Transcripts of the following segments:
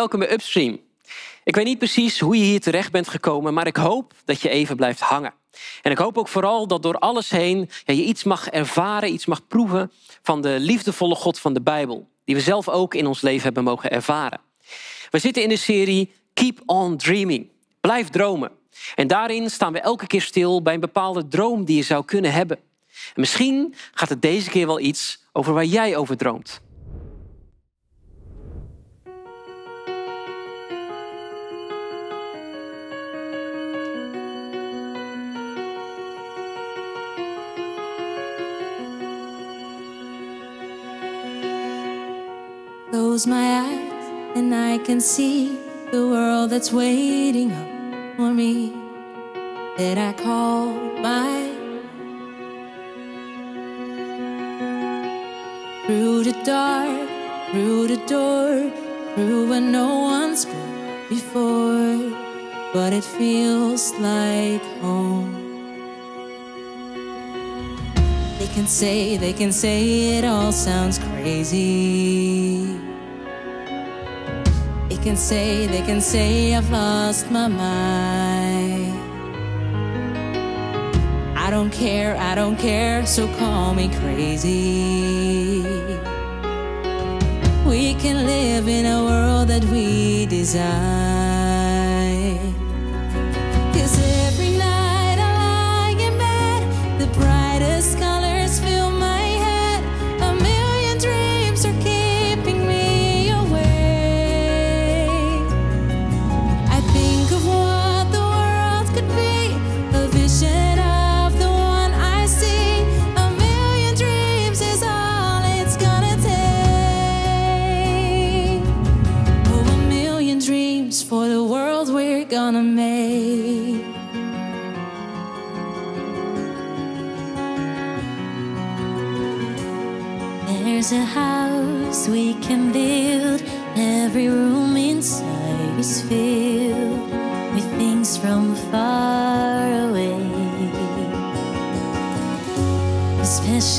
welkom bij Upstream. Ik weet niet precies hoe je hier terecht bent gekomen, maar ik hoop dat je even blijft hangen. En ik hoop ook vooral dat door alles heen je iets mag ervaren, iets mag proeven van de liefdevolle God van de Bijbel, die we zelf ook in ons leven hebben mogen ervaren. We zitten in de serie Keep on Dreaming. Blijf dromen. En daarin staan we elke keer stil bij een bepaalde droom die je zou kunnen hebben. Misschien gaat het deze keer wel iets over waar jij over droomt. close my eyes and I can see the world that's waiting up for me that I call mine. Through the dark, through the door, through where no one's been before, but it feels like home. They can say, they can say it all sounds crazy. They can say, they can say I've lost my mind. I don't care, I don't care, so call me crazy. We can live in a world that we design.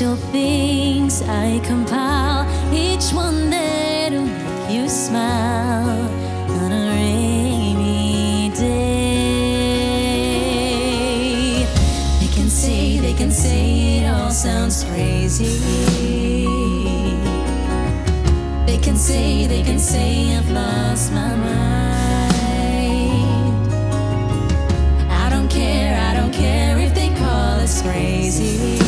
Special things I compile, each one there to make you smile on a rainy day. They can say, they can say it all sounds crazy. They can say, they can say I've lost my mind. I don't care, I don't care if they call us crazy.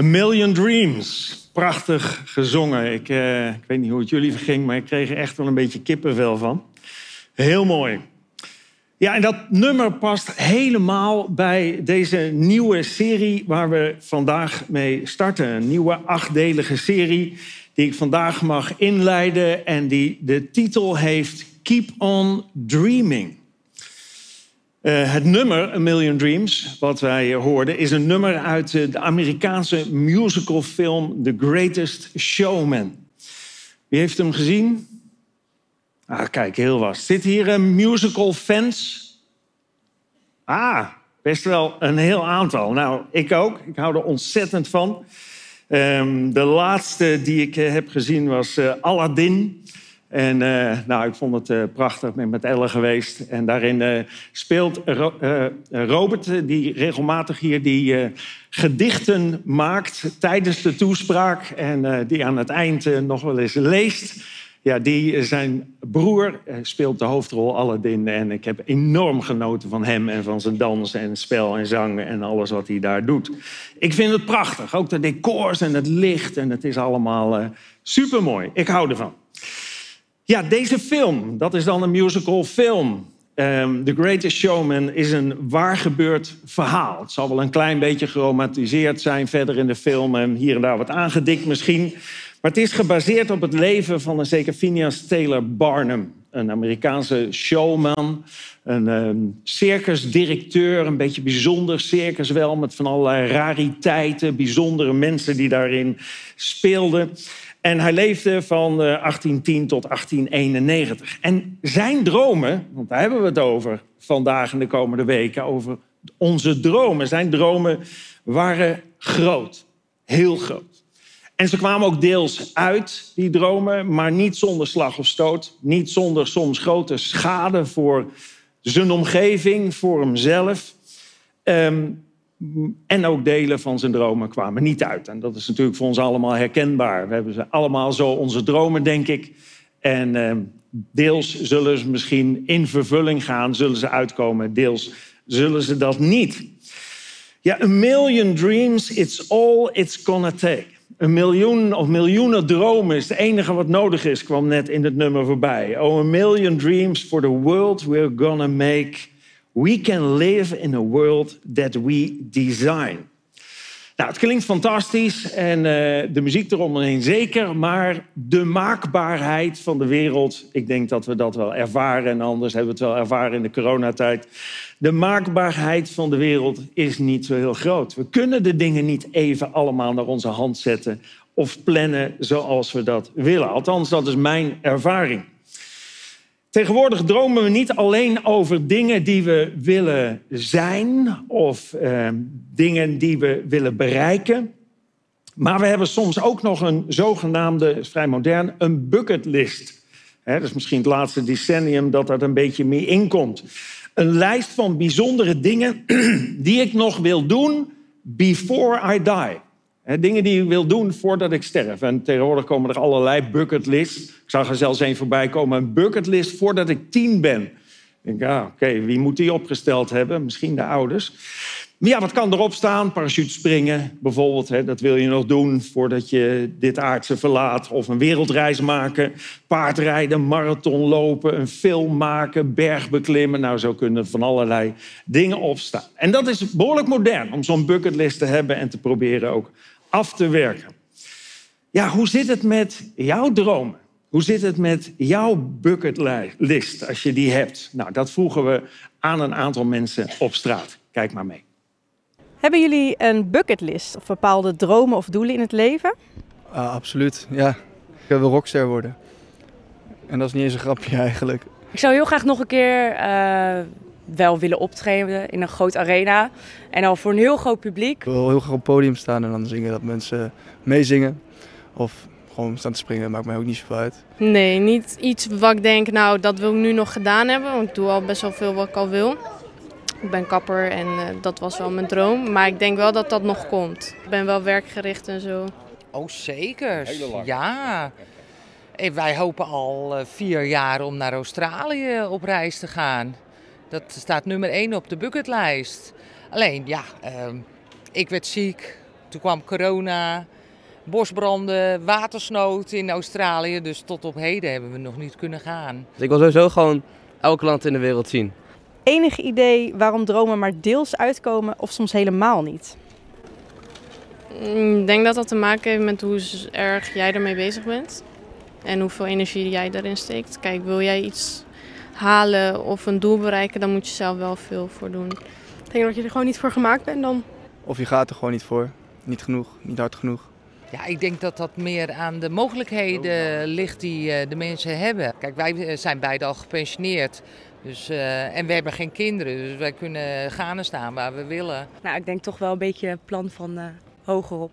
A Million Dreams. Prachtig gezongen. Ik, eh, ik weet niet hoe het jullie verging, maar ik kreeg er echt wel een beetje kippenvel van. Heel mooi. Ja, en dat nummer past helemaal bij deze nieuwe serie waar we vandaag mee starten. Een nieuwe achtdelige serie die ik vandaag mag inleiden en die de titel heeft Keep on Dreaming. Eh, het nummer A Million Dreams, wat wij hoorden, is een nummer uit eh, de Amerikaanse musicalfilm The Greatest Showman. Wie heeft hem gezien? Ah, kijk, heel wat. Zit hier een musical fans? Ah, best wel een heel aantal. Nou, ik ook. Ik hou er ontzettend van. Ehm, de laatste die ik eh, heb gezien was Aladdin. En eh, nou, ik vond het eh, prachtig. Ik met Elle geweest. En daarin eh, speelt Ro- Robert, die regelmatig hier die gedichten maakt tijdens de toespraak. En die aan het eind nog wel eens leest. Ja, die, zijn broer speelt de hoofdrol Aladdin. En ik heb enorm genoten van hem en van zijn dans en spel en zang en alles wat hij daar doet. Ik vind het prachtig. Ook de decors en het licht. En het is allemaal eh supermooi. Ik hou ervan. Ja, deze film, dat is dan een musical film. Ehm, The Greatest Showman is een waargebeurd verhaal. Het zal wel een klein beetje geromatiseerd zijn verder in de film... en hier en daar wat aangedikt misschien. Maar het is gebaseerd op het leven van een zeker Phineas Taylor Barnum. Een Amerikaanse showman, een ehm, circusdirecteur... een beetje bijzonder circus wel, met van allerlei rariteiten... bijzondere mensen die daarin speelden... En hij leefde van eh, 1810 tot 1891. En zijn dromen, want daar hebben we het over vandaag en de komende weken, over onze dromen. Zijn dromen waren groot, heel groot. En ze kwamen ook deels uit, die dromen, maar niet zonder slag of stoot. Niet zonder soms grote schade voor zijn omgeving, voor hemzelf. Ehm, en ook delen van zijn dromen kwamen niet uit. En dat is natuurlijk voor ons allemaal herkenbaar. We hebben ze allemaal zo onze dromen, denk ik. En eh, deels zullen ze misschien in vervulling gaan, zullen ze uitkomen. Deels zullen ze dat niet. Ja, a million dreams, it's all it's gonna take. Een miljoen of miljoenen dromen is het enige wat nodig is, kwam net in het nummer voorbij. Oh, a million dreams for the world we're gonna make. We can live in a world that we design. Nou, het klinkt fantastisch en uh, de muziek eromheen zeker, maar de maakbaarheid van de wereld, ik denk dat we dat wel ervaren en anders hebben we het wel ervaren in de coronatijd. De maakbaarheid van de wereld is niet zo heel groot. We kunnen de dingen niet even allemaal naar onze hand zetten of plannen zoals we dat willen. Althans, dat is mijn ervaring. Tegenwoordig dromen we niet alleen over dingen die we willen zijn of eh, dingen die we willen bereiken. Maar we hebben soms ook nog een zogenaamde, vrij modern, een bucketlist. Hè, dat is misschien het laatste decennium dat dat een beetje meer inkomt. Een lijst van bijzondere dingen die ik nog wil doen before I die. Dingen die ik wil doen voordat ik sterf. En tegenwoordig komen er allerlei bucketlists. Ik zag er zelfs een voorbij komen, een bucketlist voordat ik tien ben. Ik denk, ah, oké, wie moet die opgesteld hebben? Misschien de ouders. Maar ja, wat kan erop staan? Parachute springen bijvoorbeeld. Dat wil je nog doen voordat je dit aardse verlaat. Of een wereldreis maken. Paardrijden, marathon lopen, een film maken, bergbeklimmen. Nou, zo kunnen van allerlei dingen opstaan. En dat is behoorlijk modern om zo'n bucketlist te hebben en te proberen ook af te werken. Ja, hoe zit het met jouw dromen? Hoe zit het met jouw bucketlist als je die hebt? Nou, dat vroegen we aan een aantal mensen op straat. Kijk maar mee. Hebben jullie een bucketlist of bepaalde dromen of doelen in het leven? Ah, absoluut, ja. Ik wil rockster worden. En dat is niet eens een grapje eigenlijk. Ik zou heel graag nog een keer uh, wel willen optreden in een groot arena. En dan voor een heel groot publiek. Ik wil heel graag op het podium staan en dan zingen dat mensen meezingen. Of gewoon staan te springen, maakt mij ook niet zoveel uit. Nee, niet iets wat ik denk, nou dat wil ik nu nog gedaan hebben. Want ik doe al best wel veel wat ik al wil. Ik ben kapper en uh, dat was wel mijn droom. Maar ik denk wel dat dat nog komt. Ik ben wel werkgericht en zo. Oh, zeker. Ja. En wij hopen al uh, vier jaar om naar Australië op reis te gaan. Dat staat nummer één op de bucketlijst. Alleen, ja, uh, ik werd ziek. Toen kwam corona, bosbranden, watersnood in Australië. Dus tot op heden hebben we nog niet kunnen gaan. Dus ik wil sowieso gewoon elk land in de wereld zien. Enig idee waarom dromen maar deels uitkomen of soms helemaal niet? Ik denk dat dat te maken heeft met hoe erg jij ermee bezig bent. En hoeveel energie jij daarin steekt. Kijk, wil jij iets halen of een doel bereiken, dan moet je zelf wel veel voor doen. Ik denk dat je er gewoon niet voor gemaakt bent dan. Of je gaat er gewoon niet voor. Niet genoeg, niet hard genoeg. Ja, ik denk dat dat meer aan de mogelijkheden ligt die uh, de mensen hebben. Kijk, wij zijn beide al gepensioneerd. Dus, uh, en we hebben geen kinderen, dus wij kunnen gaan en staan waar we willen. Nou, ik denk toch wel een beetje plan van uh, hogerop.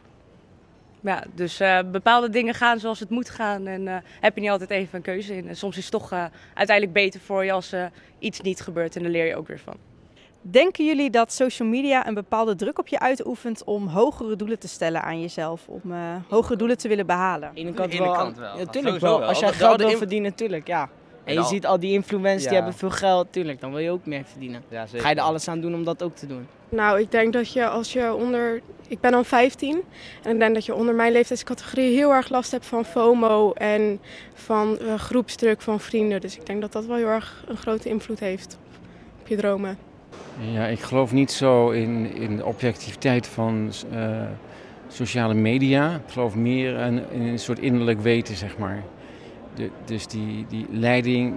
Ja, dus eh, bepaalde dingen gaan zoals het moet gaan en eh, heb je niet altijd even een keuze in. En soms is het toch eh, uiteindelijk beter voor je als er iets niet gebeurt en daar leer je ook weer van. Denken jullie dat social media een bepaalde druk op je uitoefent om hogere doelen te stellen aan jezelf? Om eh, hogere doelen te willen behalen? Aan de ene kant wel. kant wel. Ja, tuurlijk wel. Als jij geld wil in- verdienen, tuurlijk, ja. En je ziet al die influencers, Ja. die hebben veel geld, tuurlijk. Dan wil je ook meer verdienen. Ja, zeker. Ga je er alles aan doen om dat ook te doen. Nou, ik denk dat je als je onder... Ik ben dan 15 en ik denk dat je onder mijn leeftijdscategorie heel erg last hebt van FOMO en van eh, groepsdruk van vrienden. Dus ik denk dat dat wel heel erg een grote invloed heeft op je dromen. Ja, ik geloof niet zo in, in de objectiviteit van eh, sociale media. Ik geloof meer in, in een soort innerlijk weten, zeg maar. De, dus die, die leiding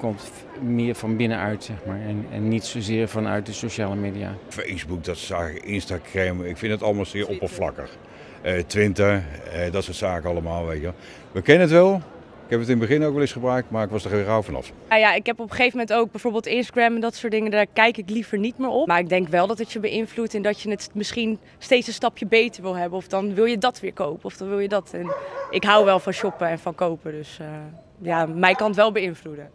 komt meer van binnenuit, zeg maar. En, en niet zozeer vanuit de sociale media. Facebook, dat zaken, Instagram, ik vind het allemaal zeer oppervlakkig. Eh Twitter, eh, dat soort zaken allemaal, weet je. We kennen het wel. Ik heb het in het begin ook wel eens gebruikt, maar ik was er weer rauw vanaf. Nou ja, ik heb op een gegeven moment ook bijvoorbeeld Instagram en dat soort dingen, daar kijk ik liever niet meer op. Maar ik denk wel dat het je beïnvloedt en dat je het misschien steeds een stapje beter wil hebben. Of dan wil je dat weer kopen of dan wil je dat. En ik hou wel van shoppen en van kopen, dus eh, ja, mij kan het wel beïnvloeden.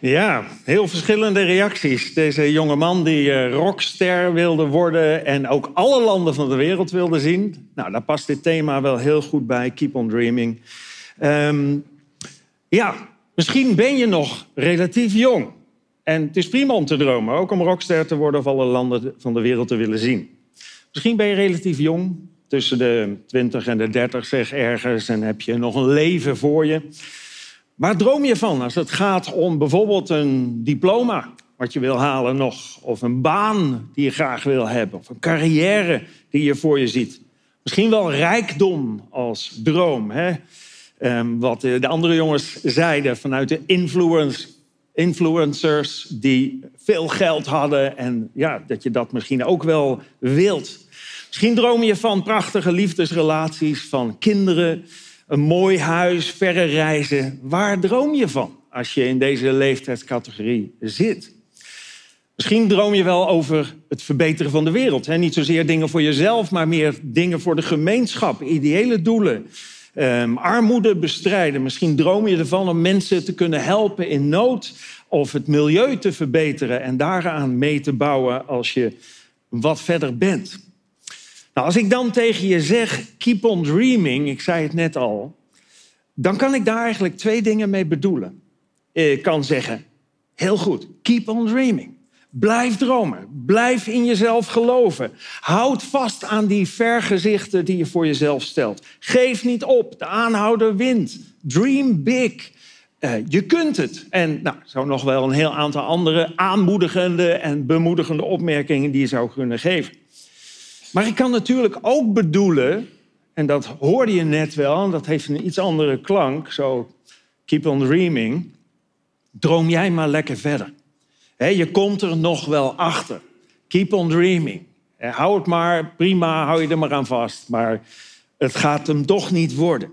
Ja, heel verschillende reacties. Deze jonge man die eh, rockster wilde worden en ook alle landen van de wereld wilde zien. Nou, daar past dit thema wel heel goed bij. Keep on dreaming. Ehm, ja, misschien ben je nog relatief jong. En het is prima om te dromen, ook om rockster te worden of alle landen van de wereld te willen zien. Misschien ben je relatief jong, tussen de 20 en de 30 zeg ergens, en heb je nog een leven voor je. Waar droom je van als het gaat om bijvoorbeeld een diploma wat je wil halen nog, of een baan die je graag wil hebben, of een carrière die je voor je ziet? Misschien wel rijkdom als droom. Hè? Ehm, wat de andere jongens zeiden vanuit de influence, influencers die veel geld hadden en ja, dat je dat misschien ook wel wilt. Misschien droom je van prachtige liefdesrelaties, van kinderen, een mooi huis, verre reizen. Waar droom je van als je in deze leeftijdscategorie zit? Misschien droom je wel over het verbeteren van de wereld. Hè? Niet zozeer dingen voor jezelf, maar meer dingen voor de gemeenschap, ideële doelen. Ehm, armoede bestrijden. Misschien droom je ervan om mensen te kunnen helpen in nood of het milieu te verbeteren en daaraan mee te bouwen als je wat verder bent. Nou, als ik dan tegen je zeg, keep on dreaming, ik zei het net al, dan kan ik daar eigenlijk twee dingen mee bedoelen. Ik kan zeggen, heel goed, keep on dreaming. Blijf dromen. Blijf in jezelf geloven. Houd vast aan die vergezichten die je voor jezelf stelt. Geef niet op. De aanhouder wint. Dream big. Eh, je kunt het. En nou, zo nog wel een heel aantal andere aanmoedigende en bemoedigende opmerkingen die je zou kunnen geven. Maar ik kan natuurlijk ook bedoelen, en dat hoorde je net wel, en dat heeft een iets andere klank, zo keep on dreaming. Droom jij maar lekker verder. Je komt er nog wel achter. Keep on dreaming. Eh, Hou het maar, prima, hou je er maar aan vast. Maar het gaat hem toch niet worden.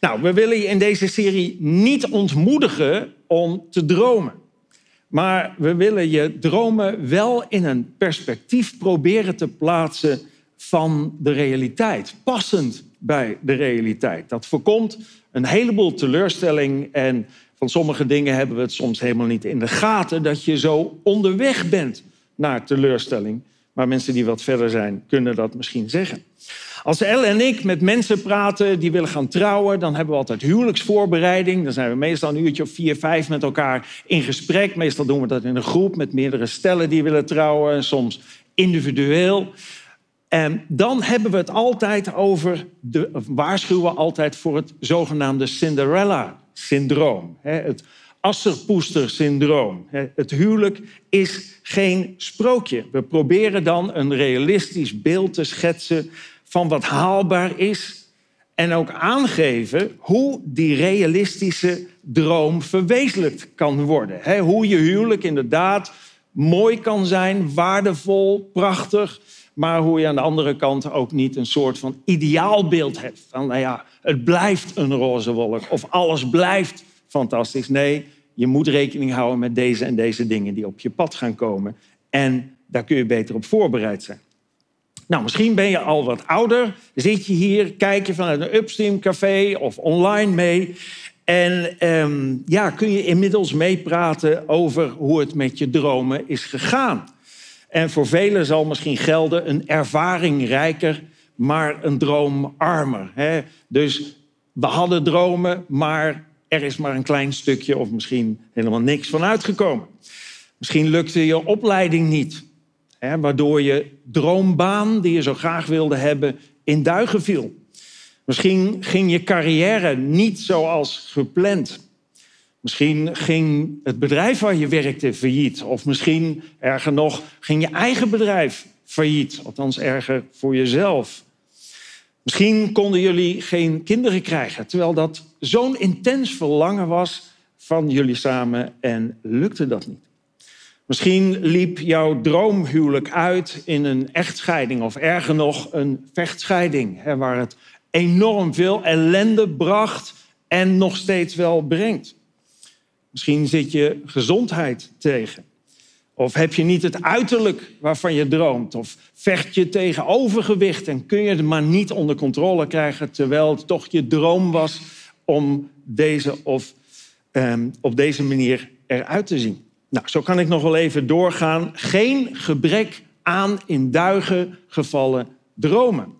Nou, we willen je in deze serie niet ontmoedigen om te dromen. Maar we willen je dromen wel in een perspectief proberen te plaatsen van de realiteit. Passend bij de realiteit. Dat voorkomt een heleboel teleurstelling en van sommige dingen hebben we het soms helemaal niet in de gaten dat je zo onderweg bent naar teleurstelling. Maar mensen die wat verder zijn, kunnen dat misschien zeggen. Als Elle en ik met mensen praten die willen gaan trouwen, dan hebben we altijd huwelijksvoorbereiding. Dan zijn we meestal een uurtje of vier, vijf met elkaar in gesprek. Meestal doen we dat in een groep met meerdere stellen die willen trouwen, en soms individueel. En dan hebben we het altijd over, de, waarschuwen we altijd voor het zogenaamde Cinderella-syndroom. Het Asserpoester-syndroom. Het huwelijk is geen sprookje. We proberen dan een realistisch beeld te schetsen van wat haalbaar is. En ook aangeven hoe die realistische droom verwezenlijkt kan worden. Hoe je huwelijk inderdaad mooi kan zijn, waardevol, prachtig. Maar hoe je aan de andere kant ook niet een soort van ideaalbeeld hebt. Van, nou ja, het blijft een roze wolk of alles blijft fantastisch. Nee, je moet rekening houden met deze en deze dingen die op je pad gaan komen. En daar kun je beter op voorbereid zijn. Nou, misschien ben je al wat ouder. Zit je hier, kijk je vanuit een Upstream café of online mee. En ehm, ja, kun je inmiddels meepraten over hoe het met je dromen is gegaan. En voor velen zal misschien gelden een ervaring rijker, maar een droom armer. Hè? Dus we hadden dromen, maar er is maar een klein stukje of misschien helemaal niks van uitgekomen. Misschien lukte je opleiding niet, waardoor je droombaan die je zo graag wilde hebben in duigen viel. Misschien ging je carrière niet zoals gepland. Misschien ging het bedrijf waar je werkte failliet. Of misschien, erger nog, ging je eigen bedrijf failliet. Althans, erger voor jezelf. Misschien konden jullie geen kinderen krijgen, terwijl dat zo'n intens verlangen was van jullie samen en lukte dat niet. Misschien liep jouw droomhuwelijk uit in een echtscheiding of erger nog een vechtscheiding, waar het enorm veel ellende bracht en nog steeds wel brengt. Misschien zit je gezondheid tegen. Of heb je niet het uiterlijk waarvan je droomt? Of vecht je tegen overgewicht en kun je het maar niet onder controle krijgen, terwijl het toch je droom was om deze of um, op deze manier eruit te zien? Nou, zo kan ik nog wel even doorgaan. Geen gebrek aan in duigen gevallen dromen.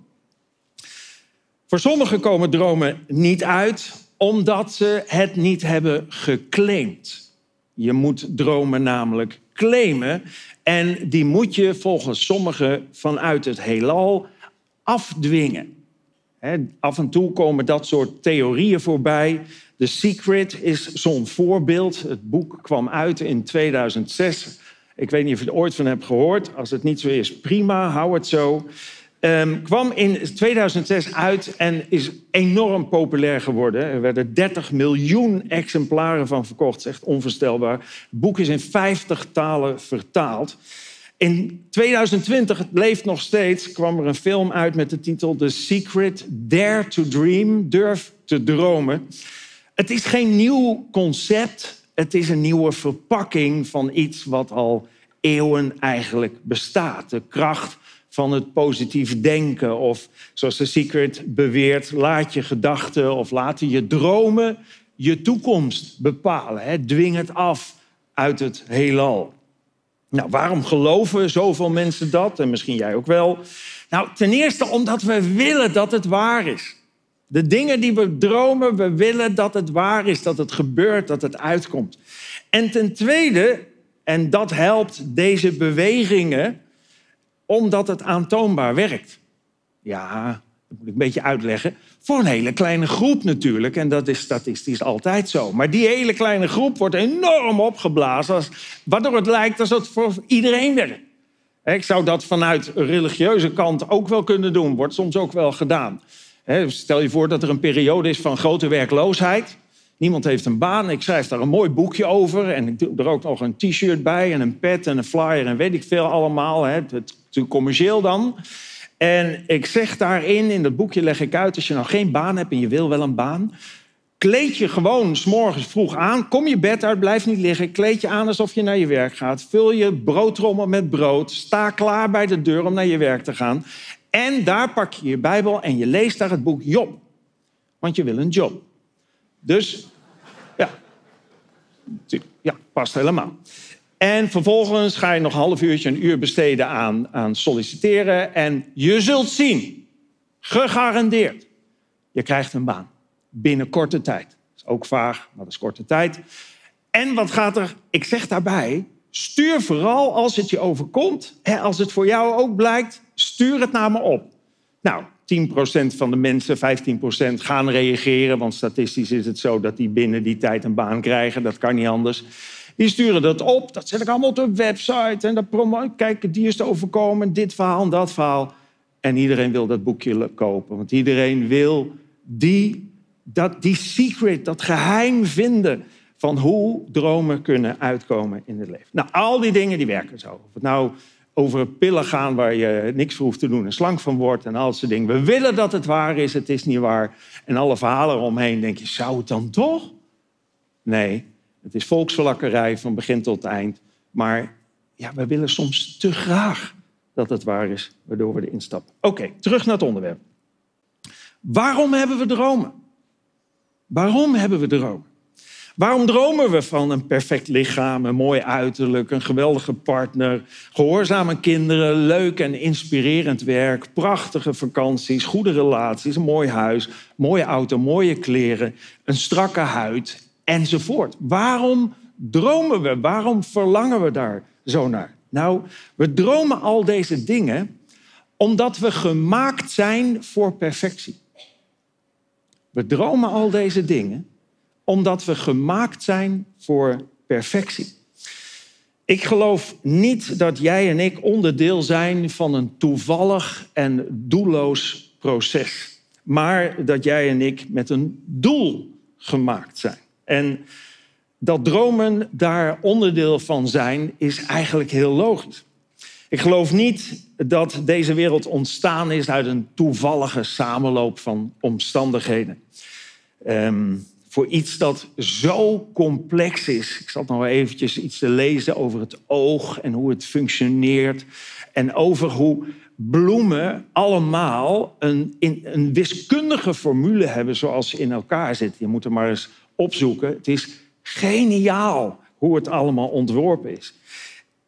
Voor sommigen komen dromen niet uit omdat ze het niet hebben geclaimd. Je moet dromen namelijk claimen en die moet je volgens sommigen vanuit het heelal afdwingen. af en toe komen dat soort theorieën voorbij. The Secret is zo'n voorbeeld. Het boek kwam uit in 2006. Ik weet niet of je er ooit van hebt gehoord. Als het niet zo is, prima, hou het zo. Um, kwam in 2006 uit en is enorm populair geworden. Er werden 30 miljoen exemplaren van verkocht. Echt onvoorstelbaar. Het boek is in 50 talen vertaald. In 2020, het leeft nog steeds, kwam er een film uit met de titel The Secret Dare to Dream. Durf te dromen. Het is geen nieuw concept. Het is een nieuwe verpakking van iets wat al eeuwen eigenlijk bestaat. De kracht van het positief denken. Of zoals de Secret beweert, laat je gedachten of laten je dromen je toekomst bepalen. Hè? Dwing het af uit het heelal. Nou, waarom geloven zoveel mensen dat? En misschien jij ook wel. Nou, ten eerste omdat we willen dat het waar is. De dingen die we dromen, we willen dat het waar is, dat het gebeurt, dat het uitkomt. En ten tweede, en dat helpt deze bewegingen omdat het aantoonbaar werkt. Ja, dat moet ik een beetje uitleggen. Voor een hele kleine groep natuurlijk. En dat is statistisch altijd zo. Maar die hele kleine groep wordt enorm opgeblazen. waardoor het lijkt alsof het voor iedereen werkt. Ik zou dat vanuit religieuze kant ook wel kunnen doen. Wordt soms ook wel gedaan. Stel je voor dat er een periode is van grote werkloosheid. Niemand heeft een baan. Ik schrijf daar een mooi boekje over. En ik doe er ook nog een t-shirt bij en een pet en een flyer en weet ik veel allemaal. Het, het, commercieel dan. En ik zeg daarin, in dat boekje leg ik uit... als je nou geen baan hebt en je wil wel een baan... kleed je gewoon s'morgens vroeg aan. Kom je bed uit, blijf niet liggen. Kleed je aan alsof je naar je werk gaat. Vul je broodrommel met brood. Sta klaar bij de deur om naar je werk te gaan. En daar pak je je Bijbel en je leest daar het boek Job. Want je wil een job. Dus ja, ja past helemaal. En vervolgens ga je nog een half uurtje, een uur besteden aan, aan solliciteren. En je zult zien, gegarandeerd, je krijgt een baan. Binnen korte tijd. Dat is ook vaag, maar dat is korte tijd. En wat gaat er, ik zeg daarbij, stuur vooral als het je overkomt, hè, als het voor jou ook blijkt, stuur het naar me op. Nou, 10% van de mensen, 15% gaan reageren. Want statistisch is het zo dat die binnen die tijd een baan krijgen. Dat kan niet anders. Die sturen dat op. Dat zet ik allemaal op de website. En dat promo Kijk, die is te overkomen. Dit verhaal en dat verhaal. En iedereen wil dat boekje kopen. Want iedereen wil die, dat, die secret, dat geheim vinden van hoe dromen kunnen uitkomen in het leven. Nou, al die dingen die werken zo. Of het nou over pillen gaan waar je niks voor hoeft te doen en slank van wordt en al dat soort dingen. We willen dat het waar is, het is niet waar. En alle verhalen eromheen denk je, zou het dan toch? Nee, het is volksverlakkerij van begin tot eind. Maar ja, we willen soms te graag dat het waar is, waardoor we erin stappen. Oké, terug naar het onderwerp. Waarom hebben we dromen? Waarom hebben we dromen? Waarom dromen we van een perfect lichaam, een mooi uiterlijk, een geweldige partner, gehoorzame kinderen, leuk en inspirerend werk, prachtige vakanties, goede relaties, een mooi huis, mooie auto, mooie kleren, een strakke huid enzovoort? Waarom dromen we? Waarom verlangen we daar zo naar? Nou, we dromen al deze dingen omdat we gemaakt zijn voor perfectie. We dromen al deze dingen omdat we gemaakt zijn voor perfectie. Ik geloof niet dat jij en ik onderdeel zijn van een toevallig en doelloos proces, maar dat jij en ik met een doel gemaakt zijn. En dat dromen daar onderdeel van zijn, is eigenlijk heel logisch. Ik geloof niet dat deze wereld ontstaan is uit een toevallige samenloop van omstandigheden. Um, voor iets dat zo complex is. Ik zat nog eventjes iets te lezen over het oog en hoe het functioneert. En over hoe bloemen allemaal een, een wiskundige formule hebben zoals ze in elkaar zitten. Je moet er maar eens opzoeken. Het is geniaal hoe het allemaal ontworpen is.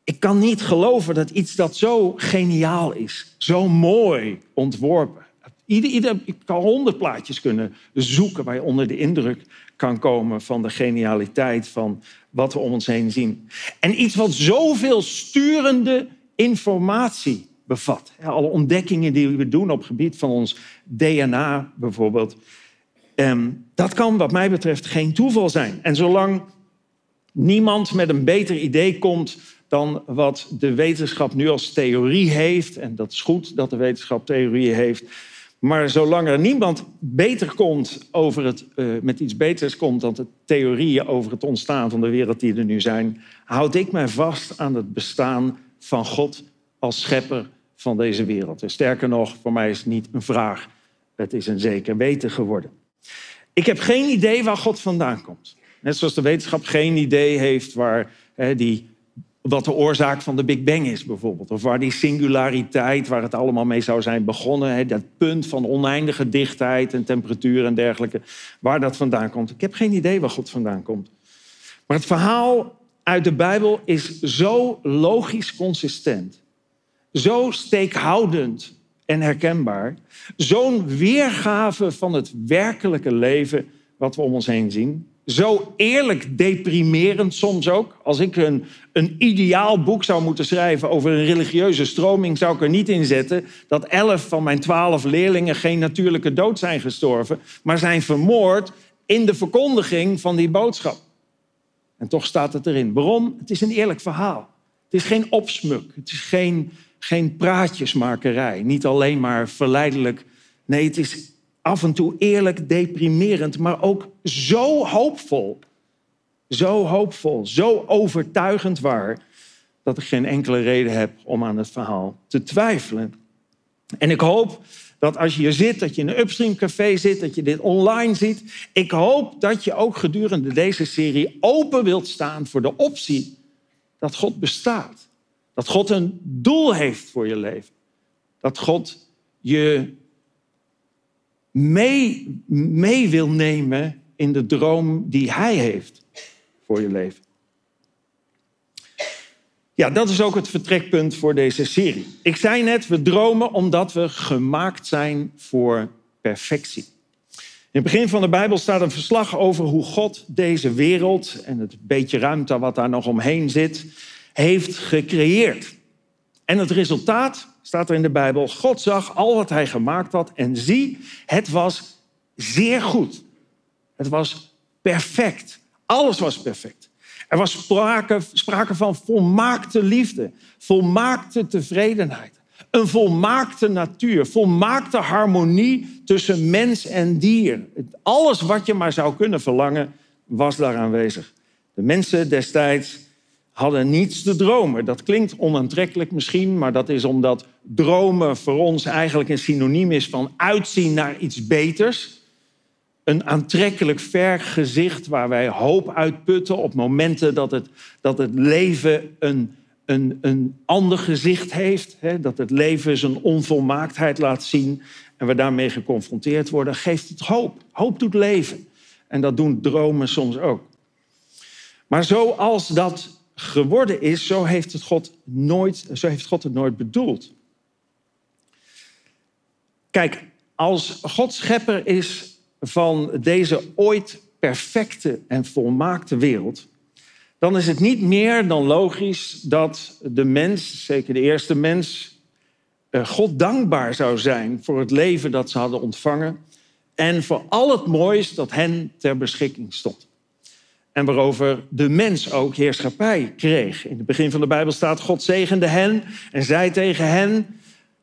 Ik kan niet geloven dat iets dat zo geniaal is, zo mooi ontworpen. Ieder, ik kan honderd plaatjes kunnen zoeken waar je onder de indruk kan komen van de genialiteit van wat we om ons heen zien. En iets wat zoveel sturende informatie bevat. Alle ontdekkingen die we doen op het gebied van ons DNA bijvoorbeeld. Ehm, dat kan wat mij betreft geen toeval zijn. En zolang niemand met een beter idee komt dan wat de wetenschap nu als theorie heeft, en dat is goed dat de wetenschap theorieën heeft, maar zolang er niemand beter komt over het, uh, met iets beters komt dan de theorieën over het ontstaan van de wereld die er nu zijn, houd ik mij vast aan het bestaan van God als schepper van deze wereld. En sterker nog, voor mij is het niet een vraag, het is een zeker weten geworden. Ik heb geen idee waar God vandaan komt. Net zoals de wetenschap geen idee heeft waar die wat de oorzaak van de Big Bang is bijvoorbeeld. Of waar die singulariteit, waar het allemaal mee zou zijn begonnen, dat punt van oneindige dichtheid en temperatuur en dergelijke, waar dat vandaan komt. Ik heb geen idee waar God vandaan komt. Maar het verhaal uit de Bijbel is zo logisch consistent, zo steekhoudend en herkenbaar, zo'n weergave van het werkelijke leven wat we om ons heen zien, zo eerlijk deprimerend soms ook. Als ik een, een ideaal boek zou moeten schrijven over een religieuze stroming, zou ik er niet in zetten dat elf van mijn twaalf leerlingen geen natuurlijke dood zijn gestorven, maar zijn vermoord in de verkondiging van die boodschap. En toch staat het erin. Waarom? Het is een eerlijk verhaal. Het is geen opsmuk. Het is geen, geen praatjesmakerij. Niet alleen maar verleidelijk. Nee, het is af en toe eerlijk deprimerend, maar ook zo hoopvol. Zo hoopvol, zo overtuigend waar, dat ik geen enkele reden heb om aan het verhaal te twijfelen. En ik hoop dat als je hier zit, dat je in een Upstream Café zit, dat je dit online ziet. Ik hoop dat je ook gedurende deze serie open wilt staan voor de optie dat God bestaat. Dat God een doel heeft voor je leven. Dat God je mee, mee wil nemen in de droom die hij heeft voor je leven. Ja, dat is ook het vertrekpunt voor deze serie. Ik zei net, we dromen omdat we gemaakt zijn voor perfectie. In het begin van de Bijbel staat een verslag over hoe God deze wereld en het beetje ruimte wat daar nog omheen zit, heeft gecreëerd. En het resultaat staat er in de Bijbel, God zag al wat hij gemaakt had en zie, het was zeer goed. Het was perfect. Alles was perfect. Er was sprake, sprake van volmaakte liefde, volmaakte tevredenheid, een volmaakte natuur, volmaakte harmonie tussen mens en dier. Alles wat je maar zou kunnen verlangen, was daar aanwezig. De mensen destijds hadden niets te dromen. Dat klinkt onaantrekkelijk misschien, maar dat is omdat dromen voor ons eigenlijk een synoniem is van uitzien naar iets beters. Een aantrekkelijk vergezicht waar wij hoop uitputten op momenten dat het, dat het leven een, een, een ander gezicht heeft, hè, dat het leven zijn onvolmaaktheid laat zien en we daarmee geconfronteerd worden, geeft het hoop. Hoop doet leven. En dat doen dromen soms ook. Maar zoals dat geworden is, zo heeft, het God nooit, zo heeft God het nooit bedoeld. Kijk, als God schepper is van deze ooit perfecte en volmaakte wereld, dan is het niet meer dan logisch dat de mens, zeker de eerste mens, eh, God dankbaar zou zijn voor het leven dat ze hadden ontvangen en voor al het moois dat hen ter beschikking stond. En waarover de mens ook heerschappij kreeg. In het begin van de Bijbel staat: God zegende hen en zei tegen hen: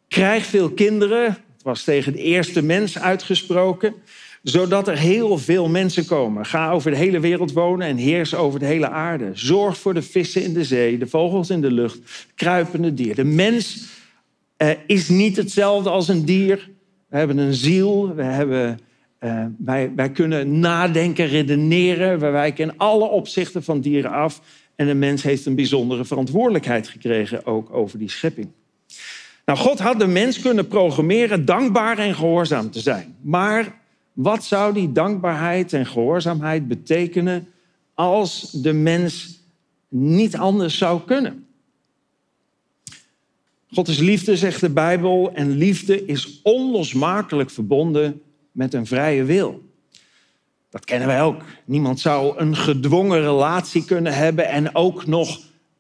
Krijg veel kinderen. Het was tegen de eerste mens uitgesproken zodat er heel veel mensen komen. Ga over de hele wereld wonen en heers over de hele aarde. Zorg voor de vissen in de zee, de vogels in de lucht, kruipende dier. De mens eh, is niet hetzelfde als een dier. We hebben een ziel, we hebben, eh, wij, wij kunnen nadenken, redeneren. We wijken in alle opzichten van dieren af. En de mens heeft een bijzondere verantwoordelijkheid gekregen ook over die schepping. Nou, God had de mens kunnen programmeren dankbaar en gehoorzaam te zijn. Maar wat zou die dankbaarheid en gehoorzaamheid betekenen als de mens niet anders zou kunnen? God is liefde, zegt de Bijbel, en liefde is onlosmakelijk verbonden met een vrije wil. Dat kennen wij ook. Niemand zou een gedwongen relatie kunnen hebben en ook nog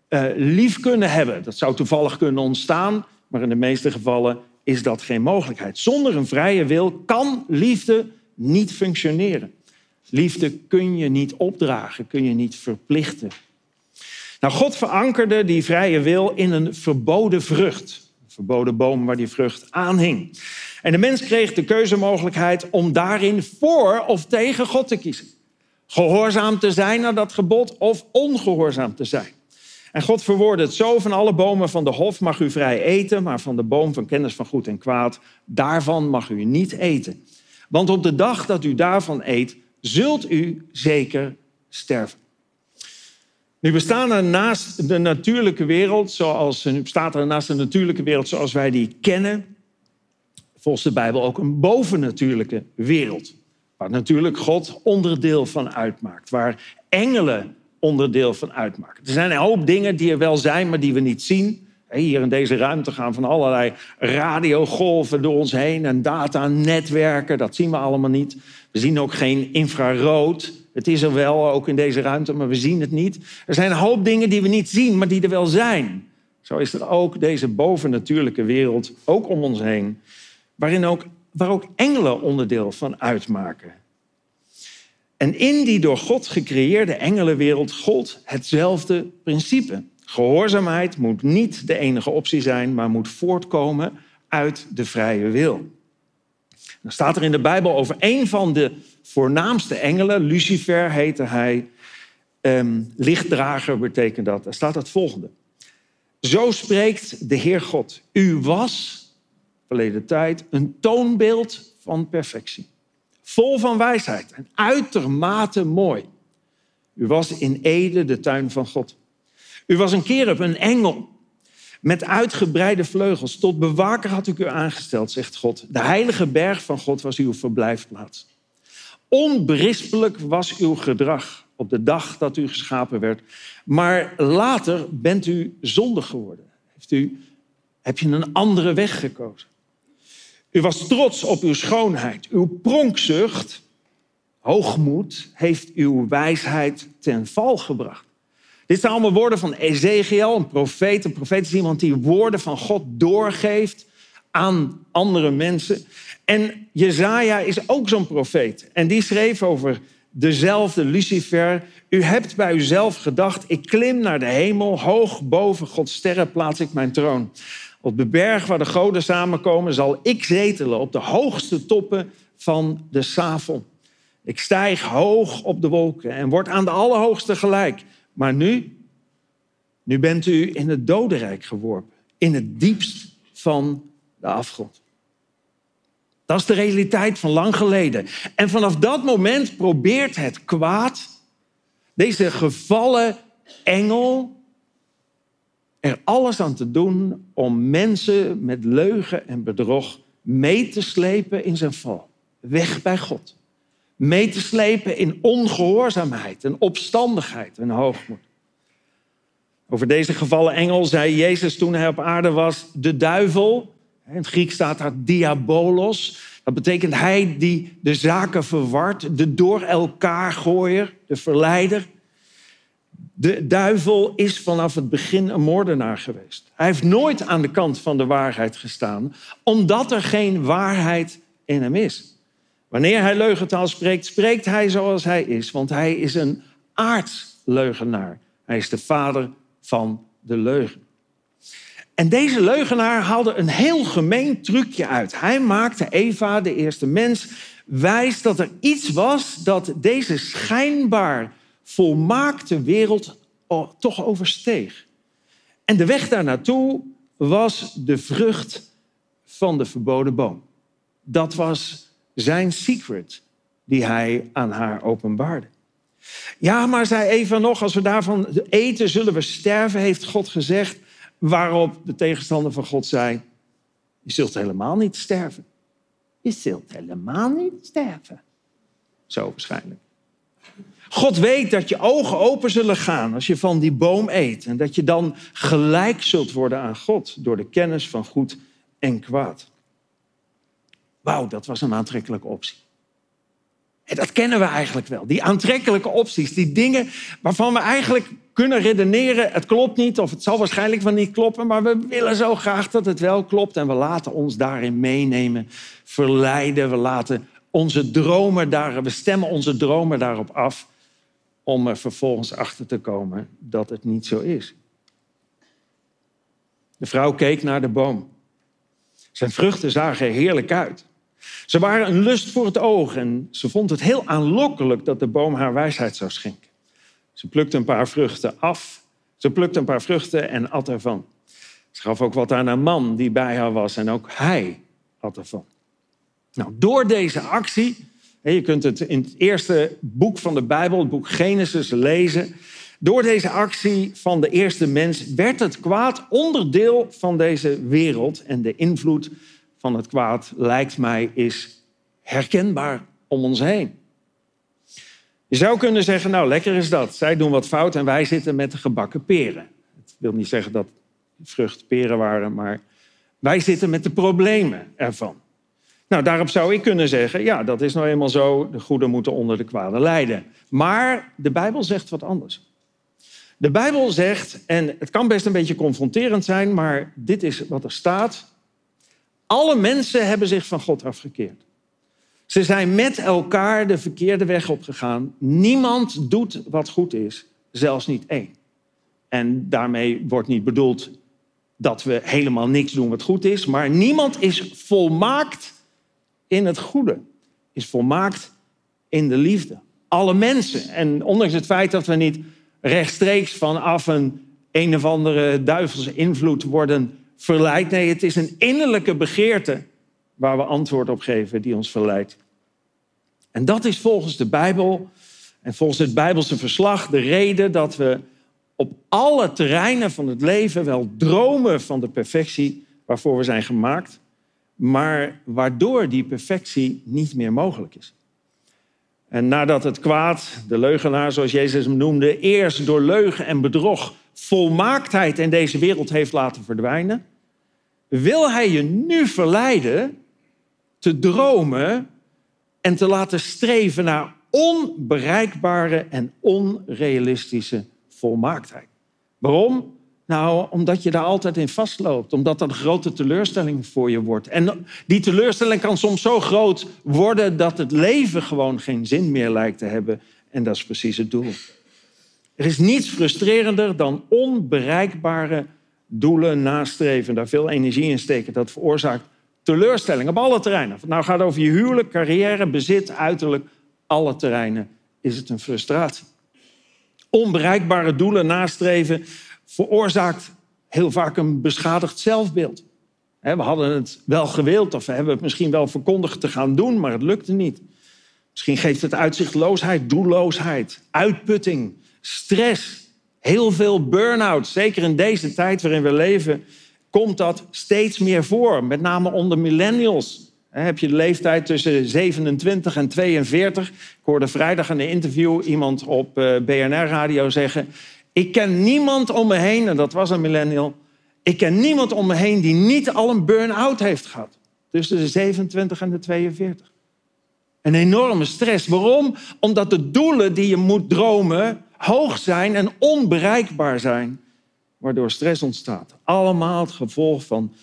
uh, lief kunnen hebben. Dat zou toevallig kunnen ontstaan, maar in de meeste gevallen is dat geen mogelijkheid. Zonder een vrije wil kan liefde niet functioneren. Liefde kun je niet opdragen, kun je niet verplichten. Nou, God verankerde die vrije wil in een verboden vrucht. Verboden boom waar die vrucht aan hing. En de mens kreeg de keuzemogelijkheid om daarin voor of tegen God te kiezen. Gehoorzaam te zijn aan dat gebod of ongehoorzaam te zijn. En God verwoordde het zo: van alle bomen van de hof mag u vrij eten, maar van de boom van kennis van goed en kwaad, daarvan mag u niet eten. Want op de dag dat u daarvan eet, zult u zeker sterven. Nu bestaan er naast de natuurlijke wereld, zoals, bestaat er naast de natuurlijke wereld zoals wij die kennen, volgens de Bijbel ook een bovennatuurlijke wereld. Waar natuurlijk God onderdeel van uitmaakt, waar engelen onderdeel van uitmaken. Er zijn een hoop dingen die er wel zijn, maar die we niet zien. Hier in deze ruimte gaan van allerlei radiogolven door ons heen en datanetwerken. Dat zien we allemaal niet. We zien ook geen infrarood. Het is er wel, ook in deze ruimte, maar we zien het niet. Er zijn een hoop dingen die we niet zien, maar die er wel zijn. Zo is er ook deze bovennatuurlijke wereld, ook om ons heen, waarin ook, waar ook engelen onderdeel van uitmaken. En in die door God gecreëerde engelenwereld gold hetzelfde principe. Gehoorzaamheid moet niet de enige optie zijn, maar moet voortkomen uit de vrije wil. Dan staat er in de Bijbel over een van de voornaamste engelen, Lucifer heette hij, um, lichtdrager betekent dat. Daar staat het volgende. Zo spreekt de Heer God. U was, verleden tijd, een toonbeeld van perfectie. Vol van wijsheid en uitermate mooi. U was in Ede de tuin van God. U was een kerub, een engel, met uitgebreide vleugels. Tot bewaker had ik u aangesteld, zegt God. De heilige berg van God was uw verblijfplaats. Onberispelijk was uw gedrag op de dag dat u geschapen werd. Maar later bent u zondig geworden. Heeft u, heb je een andere weg gekozen. U was trots op uw schoonheid. Uw pronkzucht, hoogmoed, heeft uw wijsheid ten val gebracht. Dit zijn allemaal woorden van Ezekiel, een profeet. Een profeet is iemand die woorden van God doorgeeft aan andere mensen. En Jezaja is ook zo'n profeet. En die schreef over dezelfde Lucifer. U hebt bij uzelf gedacht, ik klim naar de hemel, hoog boven Gods sterren plaats ik mijn troon. Op de berg waar de goden samenkomen zal ik zetelen op de hoogste toppen van de Savon. Ik stijg hoog op de wolken en word aan de Allerhoogste gelijk. Maar nu, nu bent u in het dodenrijk geworpen, in het diepst van de afgrond. Dat is de realiteit van lang geleden. En vanaf dat moment probeert het kwaad, deze gevallen engel, er alles aan te doen om mensen met leugen en bedrog mee te slepen in zijn val. Weg bij God. Mee te slepen in ongehoorzaamheid en opstandigheid en hoogmoed. Over deze gevallen engel zei Jezus toen hij op aarde was, de duivel. In het Grieks staat daar diabolos. Dat betekent hij die de zaken verwart, de door elkaar gooier, de verleider. De duivel is vanaf het begin een moordenaar geweest. Hij heeft nooit aan de kant van de waarheid gestaan, omdat er geen waarheid in hem is. Wanneer hij leugentaal spreekt, spreekt hij zoals hij is, want hij is een aardsleugenaar. Hij is de vader van de leugen. En deze leugenaar haalde een heel gemeen trucje uit. Hij maakte Eva, de eerste mens, wijs dat er iets was dat deze schijnbaar volmaakte wereld toch oversteeg. En de weg daar naartoe was de vrucht van de verboden boom. Dat was zijn secret die hij aan haar openbaarde. Ja, maar zei Eva nog, als we daarvan eten, zullen we sterven, heeft God gezegd. Waarop de tegenstander van God zei, je zult helemaal niet sterven. Je zult helemaal niet sterven. Zo waarschijnlijk. God weet dat je ogen open zullen gaan als je van die boom eet. En dat je dan gelijk zult worden aan God door de kennis van goed en kwaad. Wauw, dat was een aantrekkelijke optie. Dat kennen we eigenlijk wel. Die aantrekkelijke opties, die dingen waarvan we eigenlijk kunnen redeneren, het klopt niet of het zal waarschijnlijk wel niet kloppen, maar we willen zo graag dat het wel klopt en we laten ons daarin meenemen, verleiden, we laten onze dromen daar, we stemmen onze dromen daarop af om er vervolgens achter te komen dat het niet zo is. De vrouw keek naar de boom. Zijn vruchten zagen er heerlijk uit. Ze waren een lust voor het oog en ze vond het heel aanlokkelijk dat de boom haar wijsheid zou schenken. Ze plukte een paar vruchten af. Ze plukte een paar vruchten en at ervan. Ze gaf ook wat aan een man die bij haar was en ook hij at ervan. Nou, door deze actie, je kunt het in het eerste boek van de Bijbel, het boek Genesis, lezen. Door deze actie van de eerste mens werd het kwaad onderdeel van deze wereld en de invloed van het kwaad, lijkt mij, is herkenbaar om ons heen. Je zou kunnen zeggen, nou lekker is dat. Zij doen wat fout en wij zitten met de gebakken peren. Het wil niet zeggen dat vruchten peren waren, maar wij zitten met de problemen ervan. Nou, daarop zou ik kunnen zeggen, ja, dat is nou eenmaal zo, de goede moeten onder de kwade lijden. Maar de Bijbel zegt wat anders. De Bijbel zegt, en het kan best een beetje confronterend zijn, maar dit is wat er staat. Alle mensen hebben zich van God afgekeerd. Ze zijn met elkaar de verkeerde weg opgegaan. Niemand doet wat goed is, zelfs niet één. En daarmee wordt niet bedoeld dat we helemaal niks doen wat goed is, maar niemand is volmaakt in het goede, is volmaakt in de liefde. Alle mensen. En ondanks het feit dat we niet rechtstreeks vanaf een een of andere duivelse invloed worden verleidt. Nee, het is een innerlijke begeerte waar we antwoord op geven die ons verleidt. En dat is volgens de Bijbel en volgens het Bijbelse verslag de reden dat we op alle terreinen van het leven wel dromen van de perfectie waarvoor we zijn gemaakt, maar waardoor die perfectie niet meer mogelijk is. En nadat het kwaad, de leugenaar zoals Jezus hem noemde, eerst door leugen en bedrog volmaaktheid in deze wereld heeft laten verdwijnen, wil hij je nu verleiden te dromen en te laten streven naar onbereikbare en onrealistische volmaaktheid. Waarom? Nou, omdat je daar altijd in vastloopt. Omdat dat een grote teleurstelling voor je wordt. En die teleurstelling kan soms zo groot worden dat het leven gewoon geen zin meer lijkt te hebben. En dat is precies het doel. Er is niets frustrerender dan onbereikbare doelen nastreven. Daar veel energie in steken. Dat veroorzaakt teleurstelling op alle terreinen. Of het nou gaat over je huwelijk, carrière, bezit, uiterlijk. Alle terreinen is het een frustratie. Onbereikbare doelen nastreven veroorzaakt heel vaak een beschadigd zelfbeeld. We hadden het wel gewild of we hebben het misschien wel verkondigd te gaan doen, maar het lukte niet. Misschien geeft het uitzichtloosheid, doelloosheid, uitputting, stress, Heel veel burn-out, zeker in deze tijd waarin we leven, komt dat steeds meer voor. Met name onder millennials. Hè, Heb je de leeftijd tussen 27 en 42? Ik hoorde vrijdag in een interview iemand op eh, BNR-radio zeggen... ik ken niemand om me heen, en dat was een millennial... ik ken niemand om me heen die niet al een burn-out heeft gehad. Tussen de 27 en de 42. Een enorme stress. Waarom? Omdat de doelen die je moet dromen hoog zijn en onbereikbaar zijn. Waardoor stress ontstaat. Allemaal het gevolg van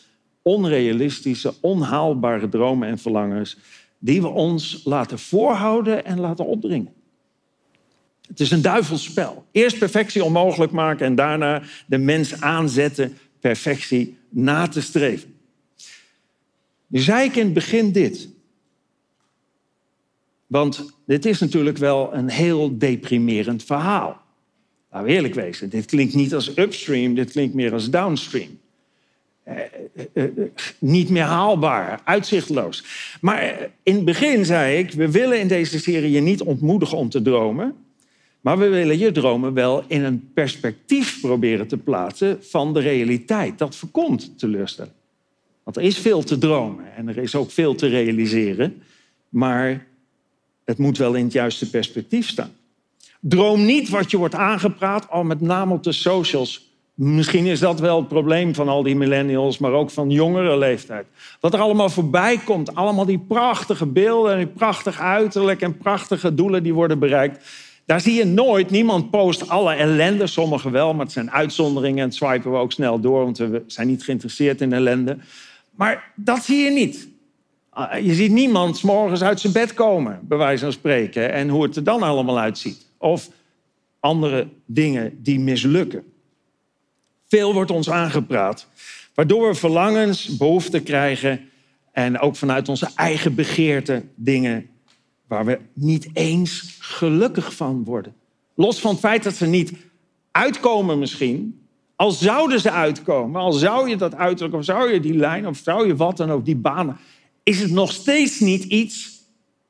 onrealistische, onhaalbare dromen en verlangens. Die we ons laten voorhouden en laten opdringen. Het is een duivelsspel. Eerst perfectie onmogelijk maken en daarna de mens aanzetten perfectie na te streven. Nu zei ik in het begin dit. Want dit is natuurlijk wel een heel deprimerend verhaal. Laten we eerlijk wezen. Dit klinkt niet als upstream, dit klinkt meer als downstream. Eh, eh, eh, niet meer haalbaar, uitzichtloos. Maar in het begin zei ik, we willen in deze serie je niet ontmoedigen om te dromen. Maar we willen je dromen wel in een perspectief proberen te plaatsen van de realiteit. Dat voorkomt teleurstelling. Want er is veel te dromen en er is ook veel te realiseren. Maar het moet wel in het juiste perspectief staan. Droom niet wat je wordt aangepraat, al met name op de socials. Misschien is dat wel het probleem van al die millennials, maar ook van jongere leeftijd. Wat er allemaal voorbij komt, allemaal die prachtige beelden en die prachtig uiterlijk en prachtige doelen die worden bereikt. Daar zie je nooit, niemand post alle ellende, sommigen wel, maar het zijn uitzonderingen en swipen we ook snel door, want we zijn niet geïnteresseerd in ellende. Maar dat zie je niet. Ah, Je ziet niemand morgens uit zijn bed komen, bij wijze van spreken, en hoe het er dan allemaal uitziet. Of andere dingen die mislukken. Veel wordt ons aangepraat, waardoor we verlangens, behoeften krijgen en ook vanuit onze eigen begeerte dingen waar we niet eens gelukkig van worden. Los van het feit dat ze niet uitkomen misschien, al zouden ze uitkomen, al zou je dat uiterlijk, of zou je die lijn, of zou je wat dan ook, die banen, is het nog steeds niet iets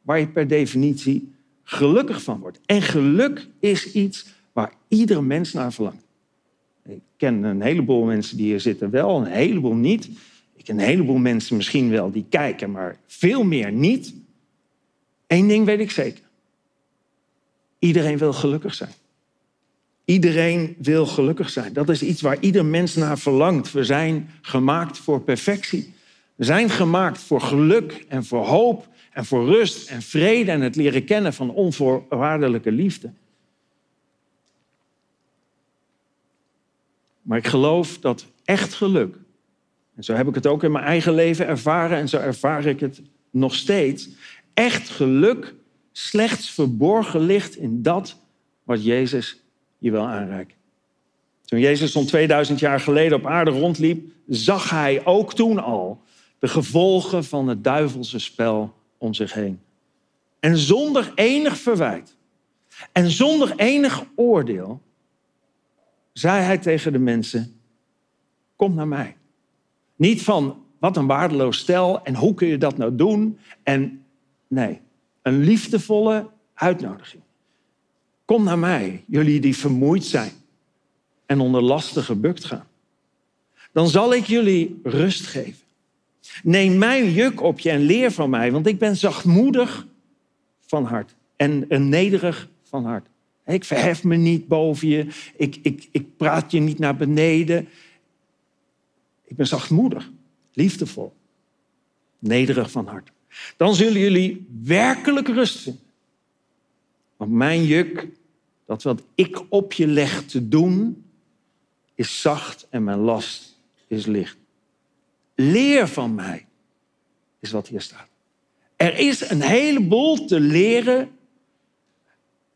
waar je per definitie gelukkig van wordt. En geluk is iets waar iedere mens naar verlangt. Ik ken een heleboel mensen die hier zitten wel, een heleboel niet. Ik ken een heleboel mensen misschien wel die kijken, maar veel meer niet. Eén ding weet ik zeker. Iedereen wil gelukkig zijn. Iedereen wil gelukkig zijn. Dat is iets waar ieder mens naar verlangt. We zijn gemaakt voor perfectie. We zijn gemaakt voor geluk en voor hoop en voor rust en vrede en het leren kennen van onvoorwaardelijke liefde. Maar ik geloof dat echt geluk, en zo heb ik het ook in mijn eigen leven ervaren en zo ervaar ik het nog steeds, echt geluk slechts verborgen ligt in dat wat Jezus je wil aanreiken. Toen Jezus zo'n 2000 jaar geleden op aarde rondliep, zag hij ook toen al de gevolgen van het duivelse spel om zich heen. En zonder enig verwijt en zonder enig oordeel zei hij tegen de mensen: Kom naar mij. Niet van wat een waardeloos stel en hoe kun je dat nou doen? En nee, een liefdevolle uitnodiging. Kom naar mij, jullie die vermoeid zijn en onder lasten gebukt gaan. Dan zal ik jullie rust geven. Neem mijn juk op je en leer van mij, want ik ben zachtmoedig van hart en een nederig van hart. Ik verhef me niet boven je, ik, ik, ik praat je niet naar beneden. Ik ben zachtmoedig, liefdevol, nederig van hart. Dan zullen jullie werkelijk rust vinden. Want mijn juk, dat wat ik op je leg te doen, is zacht en mijn last is licht. Leer van mij, is wat hier staat. Er is een heleboel te leren.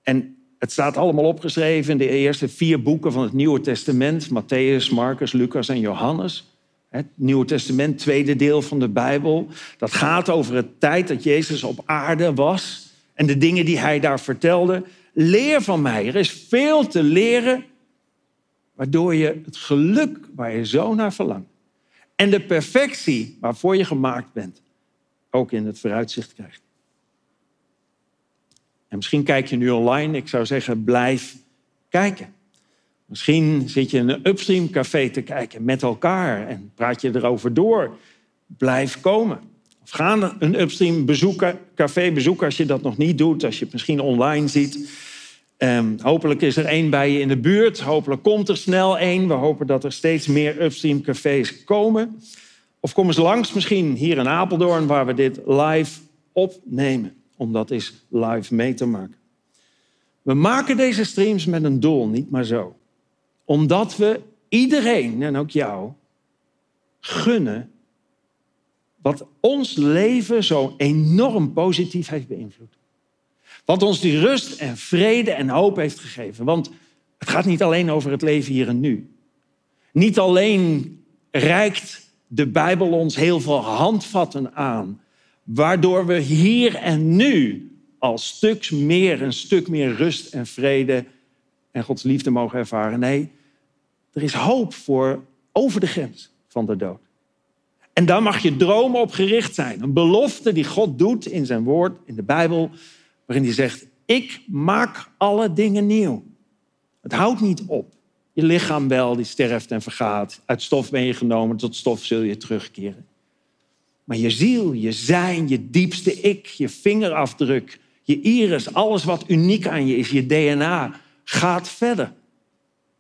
En het staat allemaal opgeschreven in de eerste vier boeken van het Nieuwe Testament: Matthäus, Marcus, Lucas en Johannes. Het Nieuwe Testament, tweede deel van de Bijbel. Dat gaat over het tijd dat Jezus op aarde was en de dingen die hij daar vertelde. Leer van mij. Er is veel te leren, waardoor je het geluk waar je zo naar verlangt en de perfectie waarvoor je gemaakt bent ook in het vooruitzicht krijgt. En misschien kijk je nu online. Ik zou zeggen, blijf kijken. Misschien zit je in een upstream café te kijken met elkaar en praat je erover door. Blijf komen. Of ga een upstream bezoeken, café bezoeken als je dat nog niet doet, als je het misschien online ziet. Ehm, hopelijk is er één bij je in de buurt. Hopelijk komt er snel één. We hopen dat er steeds meer upstream cafés komen. Of kom eens langs, misschien hier in Apeldoorn, waar we dit live opnemen. Om dat eens live mee te maken. We maken deze streams met een doel, niet maar zo. Omdat we iedereen, en ook jou, gunnen wat ons leven zo enorm positief heeft beïnvloed. Wat ons die rust en vrede en hoop heeft gegeven. Want het gaat niet alleen over het leven hier en nu. Niet alleen reikt de Bijbel ons heel veel handvatten aan, waardoor we hier en nu al stuks meer, een stuk meer rust en vrede en Gods liefde mogen ervaren. Nee, er is hoop voor over de grens van de dood. En daar mag je dromen op gericht zijn. Een belofte die God doet in zijn woord, in de Bijbel, waarin hij zegt, ik maak alle dingen nieuw. Het houdt niet op. Je lichaam wel, die sterft en vergaat. Uit stof ben je genomen, tot stof zul je terugkeren. Maar je ziel, je zijn, je diepste ik, je vingerafdruk, je iris, alles wat uniek aan je is, je DNA, gaat verder.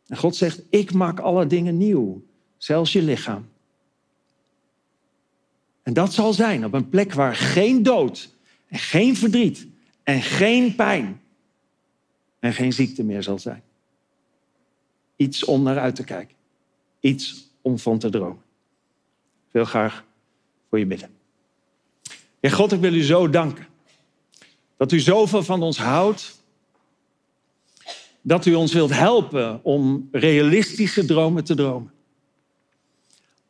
En God zegt, ik maak alle dingen nieuw, zelfs je lichaam. En dat zal zijn op een plek waar geen dood en geen verdriet en geen pijn en geen ziekte meer zal zijn. Iets om naar uit te kijken. Iets om van te dromen. Ik wil graag voor je bidden. Ja, God, ik wil u zo danken. Dat u zoveel van ons houdt. Dat u ons wilt helpen om realistische dromen te dromen.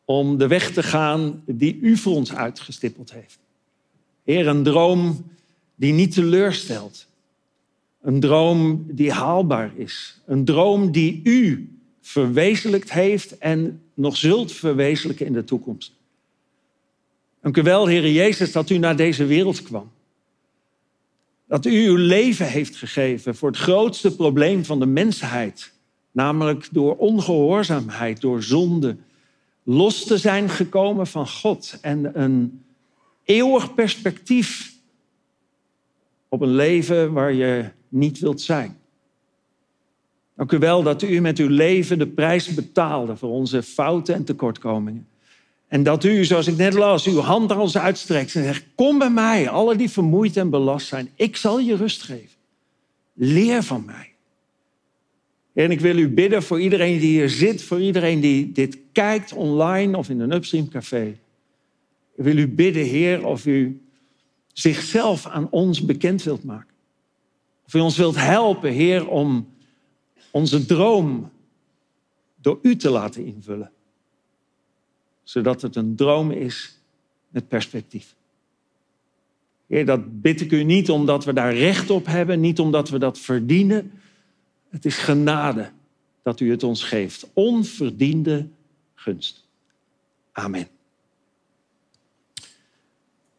Om de weg te gaan die u voor ons uitgestippeld heeft. Heer, een droom die niet teleurstelt. Een droom die haalbaar is. Een droom die u verwezenlijkt heeft en nog zult verwezenlijken in de toekomst. Dank u wel, Heer Jezus, dat u naar deze wereld kwam. Dat u uw leven heeft gegeven voor het grootste probleem van de mensheid. Namelijk door ongehoorzaamheid, door zonde. Los te zijn gekomen van God en een eeuwig perspectief op een leven waar je niet wilt zijn. Dank u wel dat u met uw leven de prijs betaalde voor onze fouten en tekortkomingen. En dat u, zoals ik net las, uw hand naar ons uitstrekt en zegt: Kom bij mij, alle die vermoeid en belast zijn. Ik zal je rust geven. Leer van mij. En ik wil u bidden voor iedereen die hier zit, voor iedereen die dit kijkt online of in een Upstream café. Ik wil u bidden, Heer, of u zichzelf aan ons bekend wilt maken. Of u ons wilt helpen, Heer, om onze droom door u te laten invullen. Zodat het een droom is met perspectief. Heer, dat bid ik u niet omdat we daar recht op hebben, niet omdat we dat verdienen. Het is genade dat u het ons geeft. Onverdiende gunst. Amen.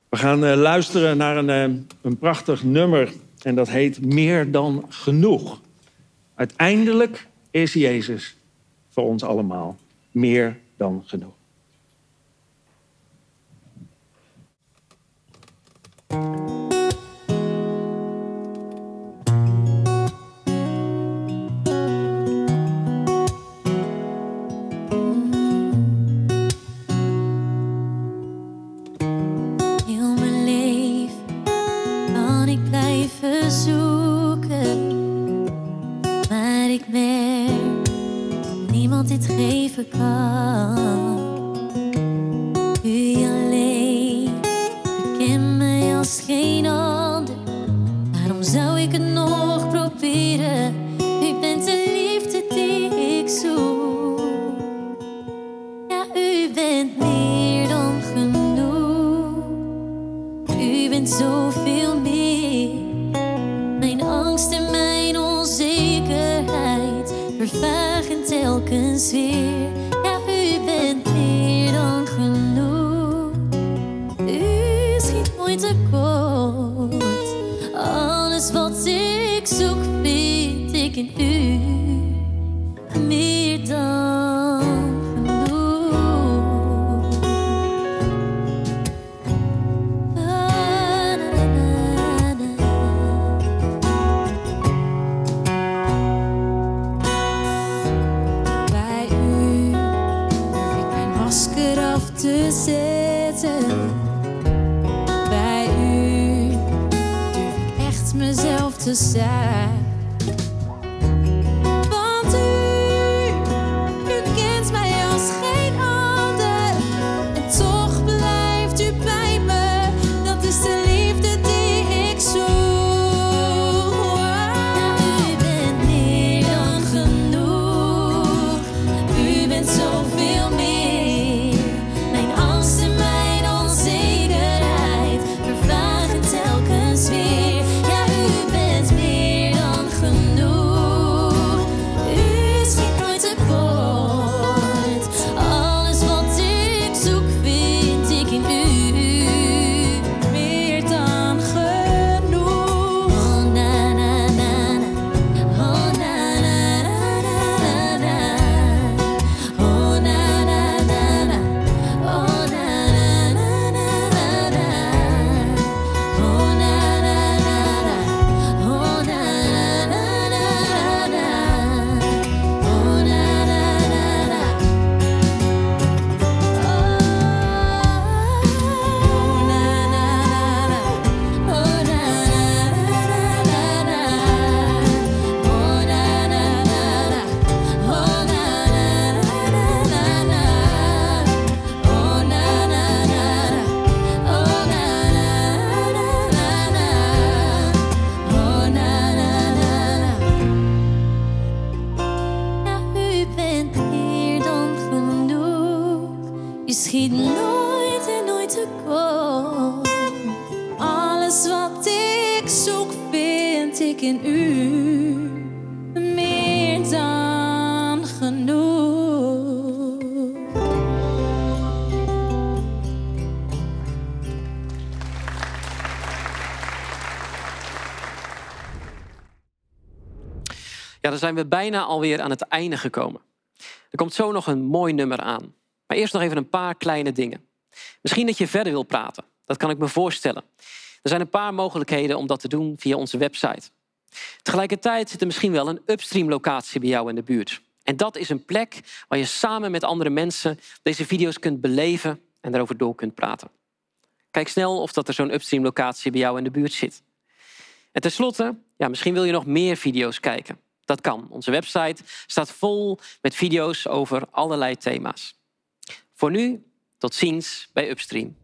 We gaan uh, luisteren naar een, uh, een prachtig nummer en dat heet Meer dan genoeg. Uiteindelijk is Jezus voor ons allemaal meer dan genoeg. Dit geven kan. Ja, dan zijn we bijna alweer aan het einde gekomen. Er komt zo nog een mooi nummer aan. Maar eerst nog even een paar kleine dingen. Misschien dat je verder wil praten. Dat kan ik me voorstellen. Er zijn een paar mogelijkheden om dat te doen via onze website. Tegelijkertijd zit er misschien wel een upstream locatie bij jou in de buurt. En dat is een plek waar je samen met andere mensen deze video's kunt beleven en daarover door kunt praten. Kijk snel of dat er zo'n upstream locatie bij jou in de buurt zit. En tenslotte, ja, misschien wil je nog meer video's kijken. Dat kan. Onze website staat vol met video's over allerlei thema's. Voor nu, tot ziens bij Upstream.